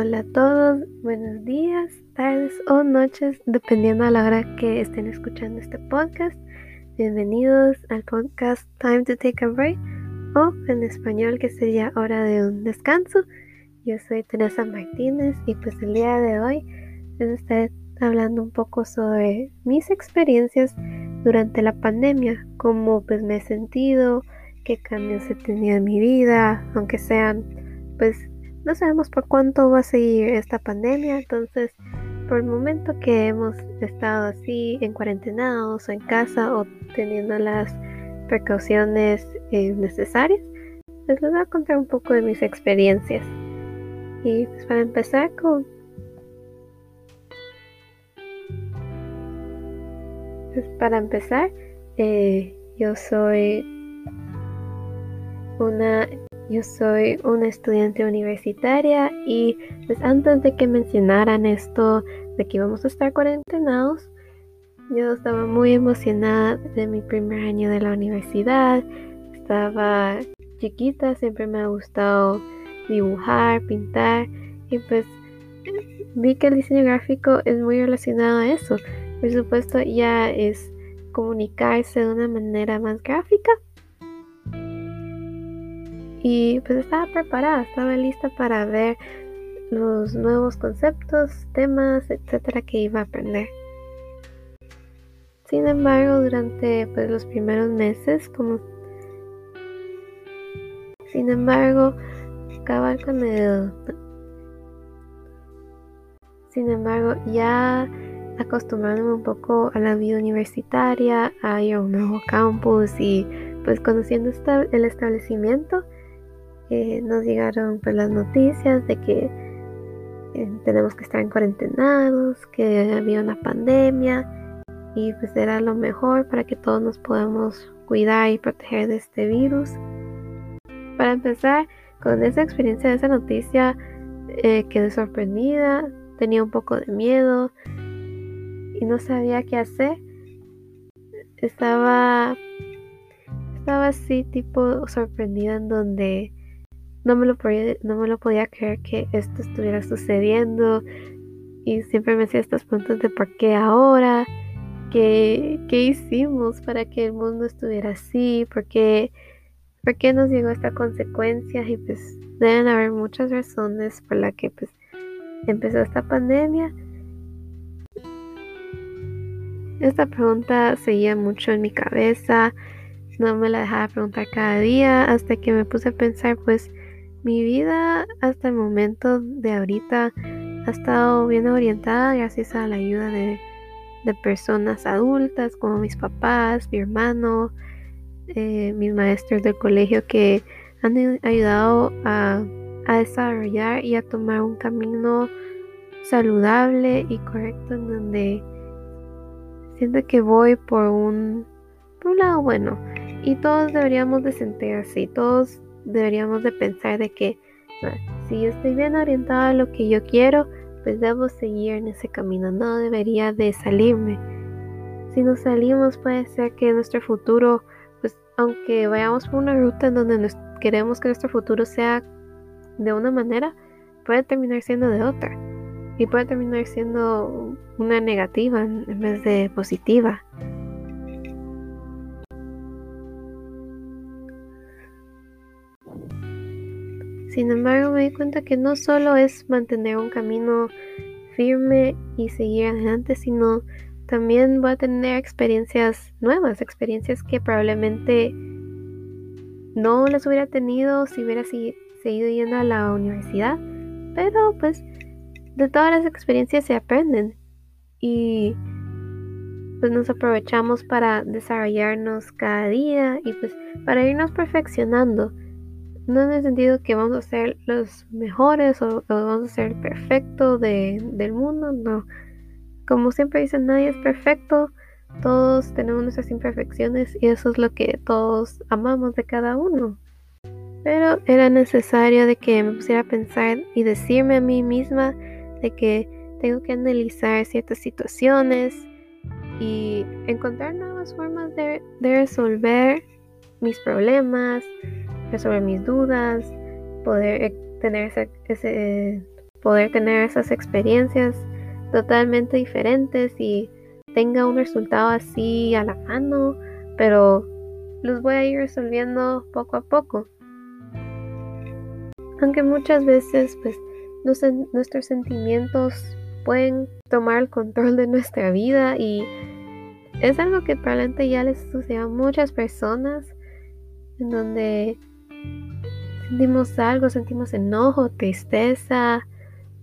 Hola a todos, buenos días, tardes o noches, dependiendo a la hora que estén escuchando este podcast. Bienvenidos al podcast Time to Take a Break o en español que sería Hora de un Descanso. Yo soy Teresa Martínez y pues el día de hoy les estaré hablando un poco sobre mis experiencias durante la pandemia, cómo pues me he sentido, qué cambios he tenido en mi vida, aunque sean pues no sabemos por cuánto va a seguir esta pandemia, entonces por el momento que hemos estado así en cuarentenados o en casa o teniendo las precauciones eh, necesarias, pues les voy a contar un poco de mis experiencias. Y pues para empezar con... Pues para empezar, eh, yo soy una yo soy una estudiante universitaria y pues antes de que mencionaran esto de que íbamos a estar cuarentenados, yo estaba muy emocionada de mi primer año de la universidad. Estaba chiquita, siempre me ha gustado dibujar, pintar y pues vi que el diseño gráfico es muy relacionado a eso. Por supuesto ya es comunicarse de una manera más gráfica y pues estaba preparada, estaba lista para ver los nuevos conceptos, temas, etcétera que iba a aprender. Sin embargo, durante pues, los primeros meses, como sin embargo, acabar con el sin embargo, ya acostumbrándome un poco a la vida universitaria, a ir a un nuevo campus y pues conociendo el establecimiento, nos llegaron pues las noticias de que eh, tenemos que estar en cuarentenados, que había una pandemia y pues era lo mejor para que todos nos podamos cuidar y proteger de este virus. Para empezar, con esa experiencia de esa noticia eh, quedé sorprendida, tenía un poco de miedo y no sabía qué hacer. Estaba estaba así tipo sorprendida en donde no me, lo podía, no me lo podía creer que esto estuviera sucediendo. Y siempre me hacía estas preguntas de por qué ahora, qué, qué hicimos para que el mundo estuviera así, por qué, por qué nos llegó esta consecuencia y pues deben haber muchas razones por las que pues empezó esta pandemia. Esta pregunta seguía mucho en mi cabeza, no me la dejaba preguntar cada día hasta que me puse a pensar pues mi vida hasta el momento de ahorita ha estado bien orientada gracias a la ayuda de, personas adultas como mis papás, mi hermano, eh, mis maestros del colegio que han ayudado a, a desarrollar y a tomar un camino saludable y correcto en donde siento que voy por un, por un lado bueno. Y todos deberíamos de sentir así, todos deberíamos de pensar de que si estoy bien orientada a lo que yo quiero, pues debo seguir en ese camino, no debería de salirme. Si nos salimos puede ser que nuestro futuro, pues aunque vayamos por una ruta en donde queremos que nuestro futuro sea de una manera, puede terminar siendo de otra. Y puede terminar siendo una negativa en vez de positiva. Sin embargo, me di cuenta que no solo es mantener un camino firme y seguir adelante, sino también voy a tener experiencias nuevas, experiencias que probablemente no las hubiera tenido si hubiera seguido yendo a la universidad. Pero pues de todas las experiencias se aprenden y pues nos aprovechamos para desarrollarnos cada día y pues para irnos perfeccionando. No en el sentido que vamos a ser los mejores o, vamos a ser el perfecto del mundo, no. Como siempre dicen, nadie es perfecto, todos tenemos nuestras imperfecciones y eso es lo que todos amamos de cada uno. Pero era necesario de que me pusiera a pensar y decirme a mí misma de que tengo que analizar ciertas situaciones y encontrar nuevas formas de, de resolver mis problemas, resolver mis dudas, poder eh, tener ese, poder tener esas experiencias totalmente diferentes y tenga un resultado así a la mano, pero los voy a ir resolviendo poco a poco. Aunque muchas veces pues nuestros sentimientos pueden tomar el control de nuestra vida y es algo que probablemente ya les sucede a muchas personas en donde sentimos algo, sentimos enojo, tristeza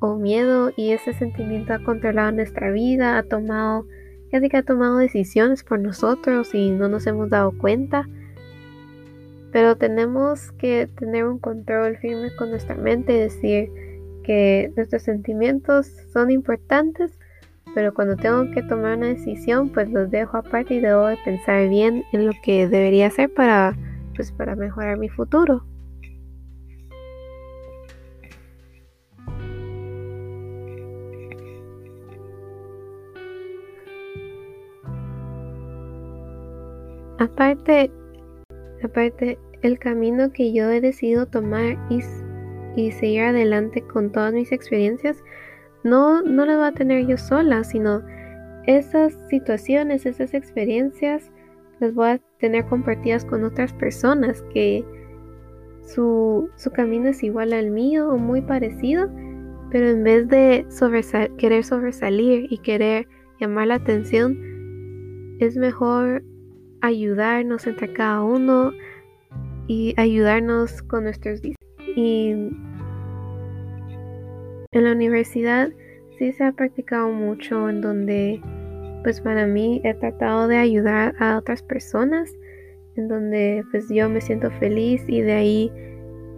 o miedo y ese sentimiento ha controlado nuestra vida, ha tomado, casi que ha tomado decisiones por nosotros y no nos hemos dado cuenta. Pero tenemos que tener un control firme con nuestra mente y decir que nuestros sentimientos son importantes, pero cuando tengo que tomar una decisión, pues los dejo aparte y debo de pensar bien en lo que debería hacer para, pues, para mejorar mi futuro. Aparte, aparte, el camino que yo he decidido tomar y, seguir adelante con todas mis experiencias, no, no lo voy a tener yo sola, sino esas situaciones, esas experiencias, las voy a tener compartidas con otras personas que su, su camino es igual al mío o muy parecido, pero en vez de querer sobresalir y querer llamar la atención, es mejor ayudarnos entre cada uno y ayudarnos con nuestros y en la universidad sí se ha practicado mucho en donde pues para mí he tratado de ayudar a otras personas en donde pues yo me siento feliz y de ahí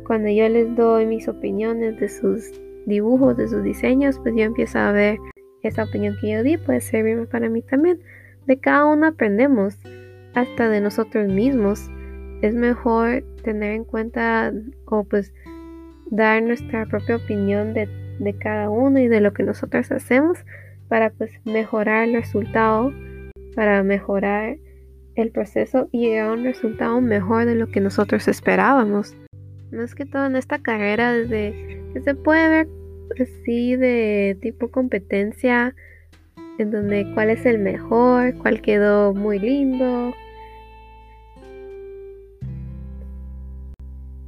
cuando yo les doy mis opiniones de sus dibujos, de sus diseños, pues yo empiezo a ver esa opinión que yo di puede servirme para mí también. De cada uno aprendemos hasta de nosotros mismos. Es mejor tener en cuenta o pues dar nuestra propia opinión de, cada uno y de lo que nosotros hacemos para pues mejorar el resultado, para mejorar el proceso y llegar a un resultado mejor de lo que nosotros esperábamos. Más que todo en esta carrera, desde que se puede ver así de tipo competencia, en donde cuál es el mejor, cuál quedó muy lindo.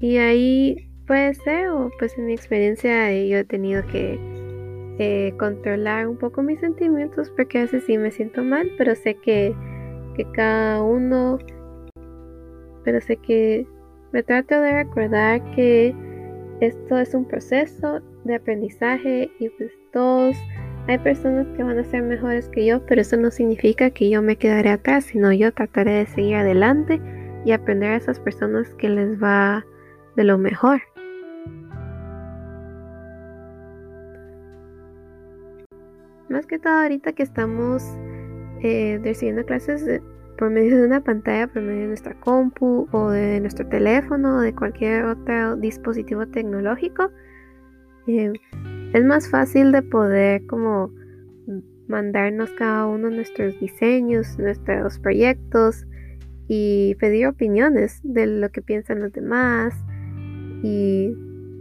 Y ahí puede ser, o pues en mi experiencia yo he tenido que eh, controlar un poco mis sentimientos porque a veces sí me siento mal, pero sé que, que cada uno, pero sé que me trato de recordar que esto es un proceso de aprendizaje y pues todos hay personas que van a ser mejores que yo, pero eso no significa que yo me quedaré atrás, sino yo trataré de seguir adelante y aprender a esas personas que les va de lo mejor. Más que todo ahorita que estamos eh, recibiendo clases por medio de una pantalla, por medio de nuestra compu o de nuestro teléfono o de cualquier otro dispositivo tecnológico, eh, es más fácil de poder como mandarnos cada uno nuestros diseños, nuestros proyectos y pedir opiniones de lo que piensan los demás y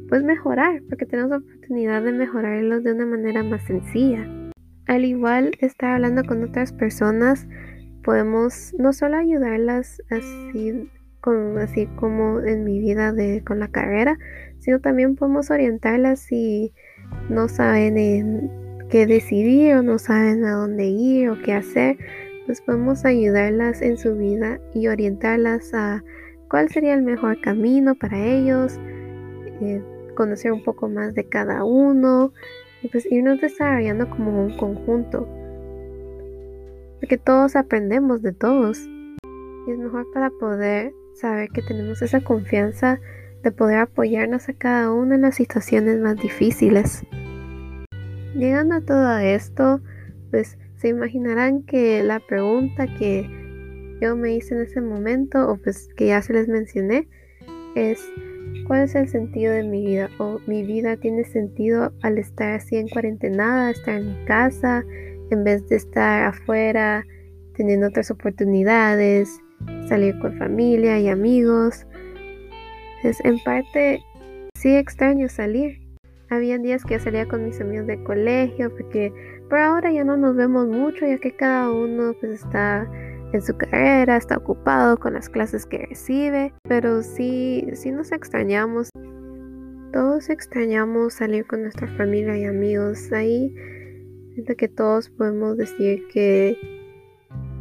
pues mejorar, porque tenemos la oportunidad de mejorarlos de una manera más sencilla. Al igual estar hablando con otras personas, podemos no solo ayudarlas así, con, así como en mi vida de, con la carrera, sino también podemos orientarlas si no saben qué decidir o no saben a dónde ir o qué hacer, pues podemos ayudarlas en su vida y orientarlas a cuál sería el mejor camino para ellos, eh, conocer un poco más de cada uno y pues irnos desarrollando como un conjunto. Porque todos aprendemos de todos. Y es mejor para poder saber que tenemos esa confianza de poder apoyarnos a cada uno en las situaciones más difíciles. Llegando a todo esto, pues se imaginarán que la pregunta que yo me hice en ese momento, o pues que ya se les mencioné, es ¿cuál es el sentido de mi vida? ¿O mi vida tiene sentido al estar así en cuarentena, estar en mi casa, en vez de estar afuera, teniendo otras oportunidades, salir con familia y amigos? Es en parte sí extraño salir, había días que salía con mis amigos de colegio, porque por ahora ya no nos vemos mucho, ya que cada uno pues está en su carrera, está ocupado con las clases que recibe, pero sí, sí nos extrañamos. Todos extrañamos salir con nuestra familia y amigos. Ahí siento que todos podemos decir que,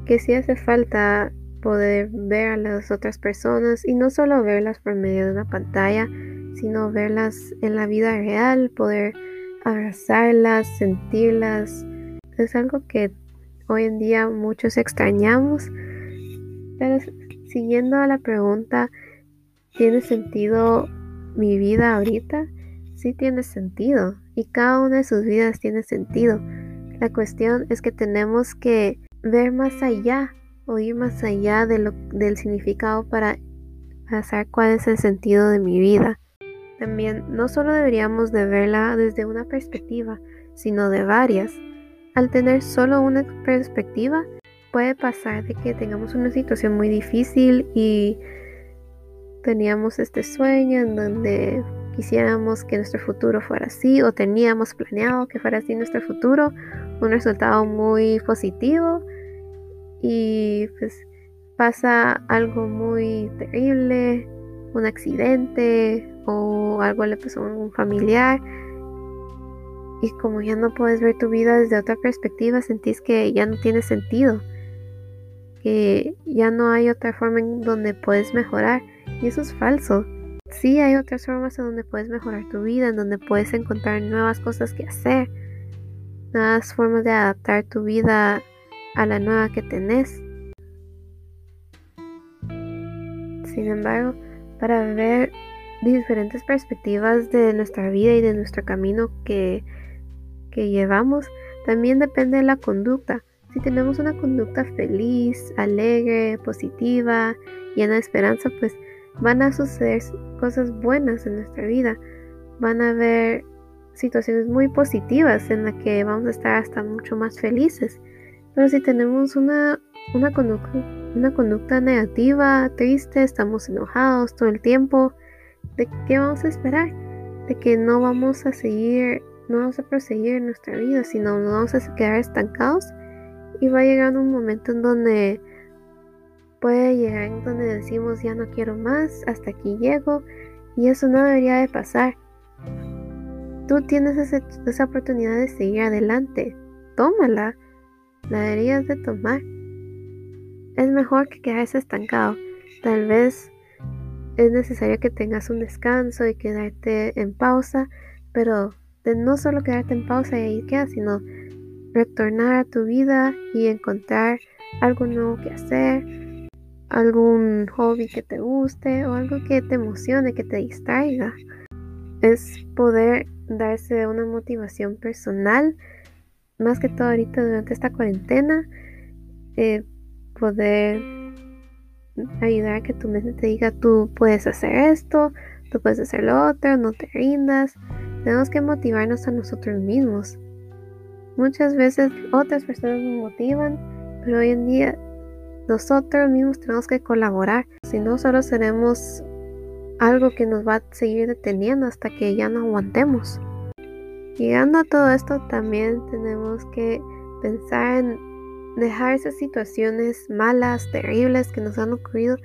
que sí hace falta poder ver a las otras personas y no solo verlas por medio de una pantalla, sino verlas en la vida real, poder abrazarlas, sentirlas. Es algo que hoy en día muchos extrañamos. Pero siguiendo a la pregunta, ¿tiene sentido mi vida ahorita? Sí tiene sentido y cada una de sus vidas tiene sentido. La cuestión es que tenemos que ver más allá o ir más allá de lo, del significado para saber cuál es el sentido de mi vida. También no solo deberíamos de verla desde una perspectiva, sino de varias. Al tener solo una perspectiva, puede pasar de que tengamos una situación muy difícil y teníamos este sueño en donde quisiéramos que nuestro futuro fuera así o teníamos planeado que fuera así nuestro futuro, un resultado muy positivo y pues pasa algo muy terrible, un accidente o algo le pasó a un familiar y como ya no puedes ver tu vida desde otra perspectiva, sentís que ya no tiene sentido, que ya no hay otra forma en donde puedes mejorar y eso es falso. Sí hay otras formas en donde puedes mejorar tu vida, en donde puedes encontrar nuevas cosas que hacer, nuevas formas de adaptar tu vida a la nueva que tenés. Sin embargo, para ver diferentes perspectivas de nuestra vida y de nuestro camino que, que llevamos, también depende de la conducta. Si tenemos una conducta feliz, alegre, positiva, llena de esperanza, pues van a suceder cosas buenas en nuestra vida. Van a haber situaciones muy positivas en las que vamos a estar hasta mucho más felices. Pero si tenemos una, una, conducta, una conducta negativa, triste, estamos enojados todo el tiempo, ¿de qué vamos a esperar? De que no vamos a seguir, no vamos a proseguir en nuestra vida, sino nos vamos a quedar estancados y va a llegar un momento en donde puede llegar en donde decimos ya no quiero más, hasta aquí llego y eso no debería de pasar. Tú tienes esa oportunidad de seguir adelante, tómala la deberías de tomar. Es mejor que quedarse estancado. Tal vez es necesario que tengas un descanso y quedarte en pausa, pero de no solo quedarte en pausa y ahí quedas, sino retornar a tu vida y encontrar algo nuevo que hacer, algún hobby que te guste o algo que te emocione, que te distraiga. Es poder darse una motivación personal más que todo ahorita durante esta cuarentena, eh, poder ayudar a que tu mente te diga, tú puedes hacer esto, tú puedes hacer lo otro, no te rindas. Tenemos que motivarnos a nosotros mismos. Muchas veces otras personas nos motivan, pero hoy en día nosotros mismos tenemos que colaborar. Si no, solo seremos algo que nos va a seguir deteniendo hasta que ya no aguantemos. Llegando a todo esto, también tenemos que pensar en dejar esas situaciones malas, terribles que nos han ocurrido,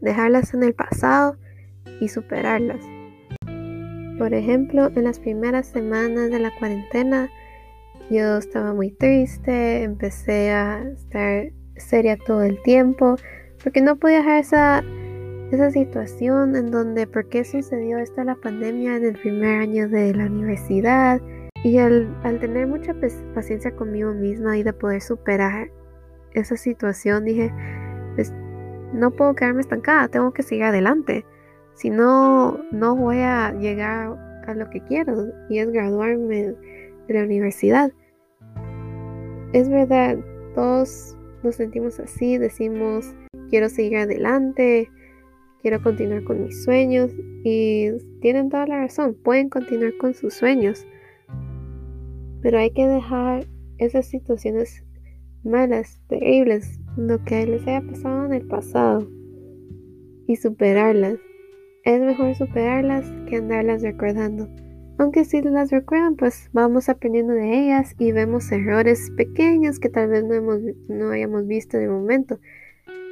dejarlas en el pasado y superarlas. Por ejemplo, en las primeras semanas de la cuarentena, yo estaba muy triste, empecé a estar seria todo el tiempo, porque no podía dejar esa, esa situación en donde, ¿por qué sucedió esta la pandemia en el primer año de la universidad? Y al, tener mucha paciencia conmigo misma y de poder superar esa situación, dije, pues no puedo quedarme estancada, tengo que seguir adelante. Si no, no voy a llegar a lo que quiero y es graduarme de la universidad. Es verdad, todos nos sentimos así, decimos, quiero seguir adelante, quiero continuar con mis sueños y tienen toda la razón, pueden continuar con sus sueños pero hay que dejar esas situaciones malas, terribles, lo que les haya pasado en el pasado y superarlas. Es mejor superarlas que andarlas recordando. Aunque si las recuerdan, pues vamos aprendiendo de ellas y vemos errores pequeños que tal vez no, hemos, no hayamos visto de momento.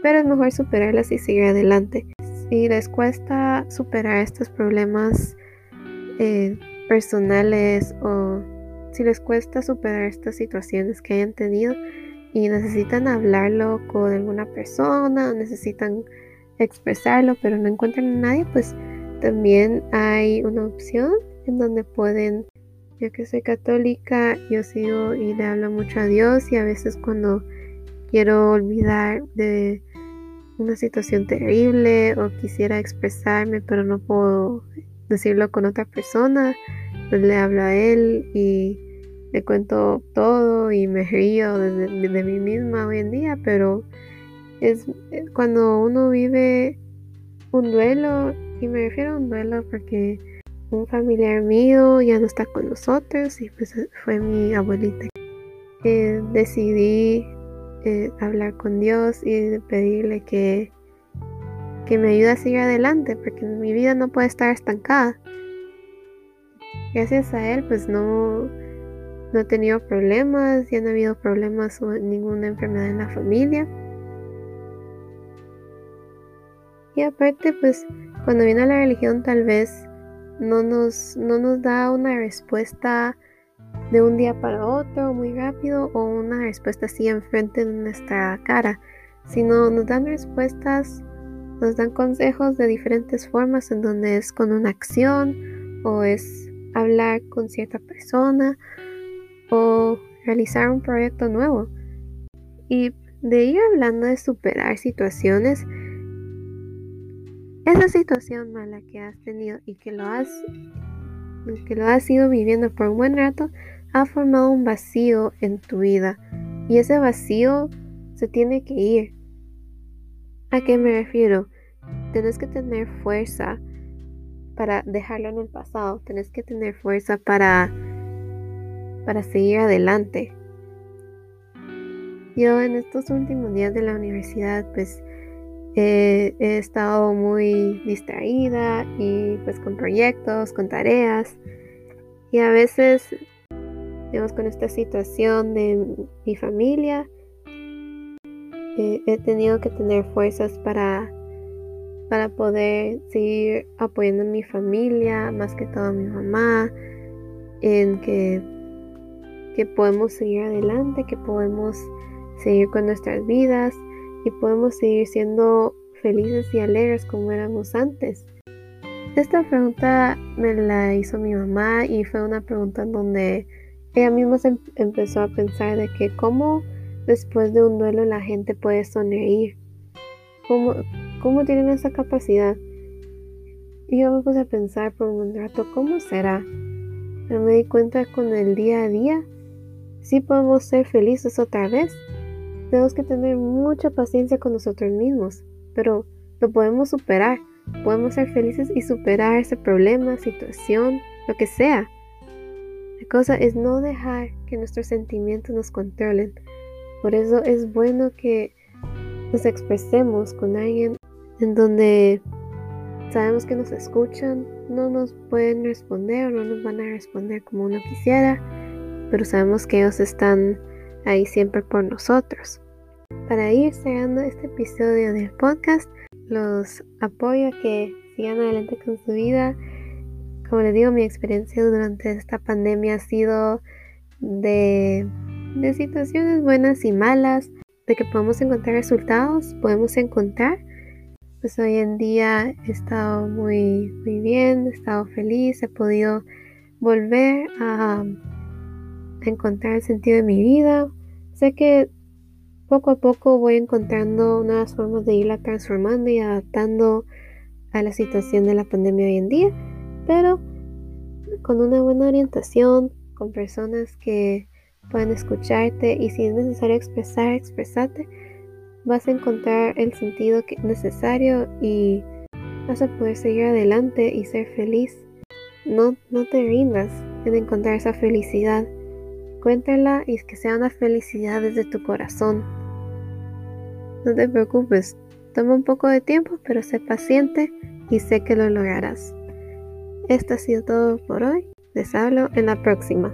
Pero es mejor superarlas y seguir adelante. Si les cuesta superar estos problemas eh, personales o si les cuesta superar estas situaciones que hayan tenido y necesitan hablarlo con alguna persona o necesitan expresarlo pero no encuentran a nadie, pues también hay una opción en donde pueden, yo que soy católica, yo sigo y le hablo mucho a Dios y a veces cuando quiero olvidar de una situación terrible o quisiera expresarme pero no puedo decirlo con otra persona, pues le hablo a él y le cuento todo y me río de, de mí misma hoy en día, pero es cuando uno vive un duelo y me refiero a un duelo porque un familiar mío ya no está con nosotros y pues fue mi abuelita. Decidí eh, hablar con Dios y pedirle que, que me ayude a seguir adelante porque mi vida no puede estar estancada. Gracias a Él pues no, no he tenido problemas, ya no ha habido problemas o ninguna enfermedad en la familia. Y aparte pues cuando viene la religión tal vez no nos, no nos da una respuesta de un día para otro muy rápido o una respuesta así enfrente de nuestra cara, sino nos dan respuestas, nos dan consejos de diferentes formas en donde es con una acción o es hablar con cierta persona o realizar un proyecto nuevo. Y de ir hablando de superar situaciones, esa situación mala que has tenido y que lo has que lo has ido viviendo por un buen rato ha formado un vacío en tu vida y ese vacío se tiene que ir. ¿A qué me refiero? Tienes que tener fuerza para dejarlo en el pasado, tienes que tener fuerza para para seguir adelante. Yo en estos últimos días de la universidad pues he estado muy distraída y pues con proyectos, con tareas y a veces, digamos, con esta situación de mi familia, eh, he tenido que tener fuerzas para, para poder seguir apoyando a mi familia, más que todo a mi mamá, en que, que podemos seguir adelante, que podemos seguir con nuestras vidas y podemos seguir siendo felices y alegres como éramos antes. Esta pregunta me la hizo mi mamá y fue una pregunta en donde ella misma se em-, empezó a pensar de que cómo después de un duelo la gente puede sonreír. ¿Cómo, cómo tienen esa capacidad? Y yo me puse a pensar por un rato, ¿cómo será? Pero me di cuenta con el día a día, sí podemos ser felices otra vez. Tenemos que tener mucha paciencia con nosotros mismos, pero lo podemos superar. Podemos ser felices y superar ese problema, situación, lo que sea. La cosa es no dejar que nuestros sentimientos nos controlen. Por eso es bueno que nos expresemos con alguien en donde sabemos que nos escuchan, no nos pueden responder o no nos van a responder como uno quisiera, pero sabemos que ellos están ahí siempre por nosotros. Para ir cerrando este episodio del podcast, los apoyo a que sigan adelante con su vida. Como les digo, mi experiencia durante esta pandemia ha sido de, de situaciones buenas y malas, de que podemos encontrar resultados, podemos encontrar. Pues hoy en día he estado muy, muy bien, he estado feliz, he podido volver a encontrar el sentido de mi vida. Sé que poco a poco voy encontrando nuevas formas de irla transformando y adaptando a la situación de la pandemia hoy en día, pero con una buena orientación, con personas que puedan escucharte y si es necesario expresar, expresarte, vas a encontrar el sentido necesario y vas a poder seguir adelante y ser feliz. No, no te rindas en encontrar esa felicidad Cuéntala y que sea una felicidad desde tu corazón. No te preocupes, toma un poco de tiempo, pero sé paciente y sé que lo lograrás. Esto ha sido todo por hoy. Les hablo en la próxima.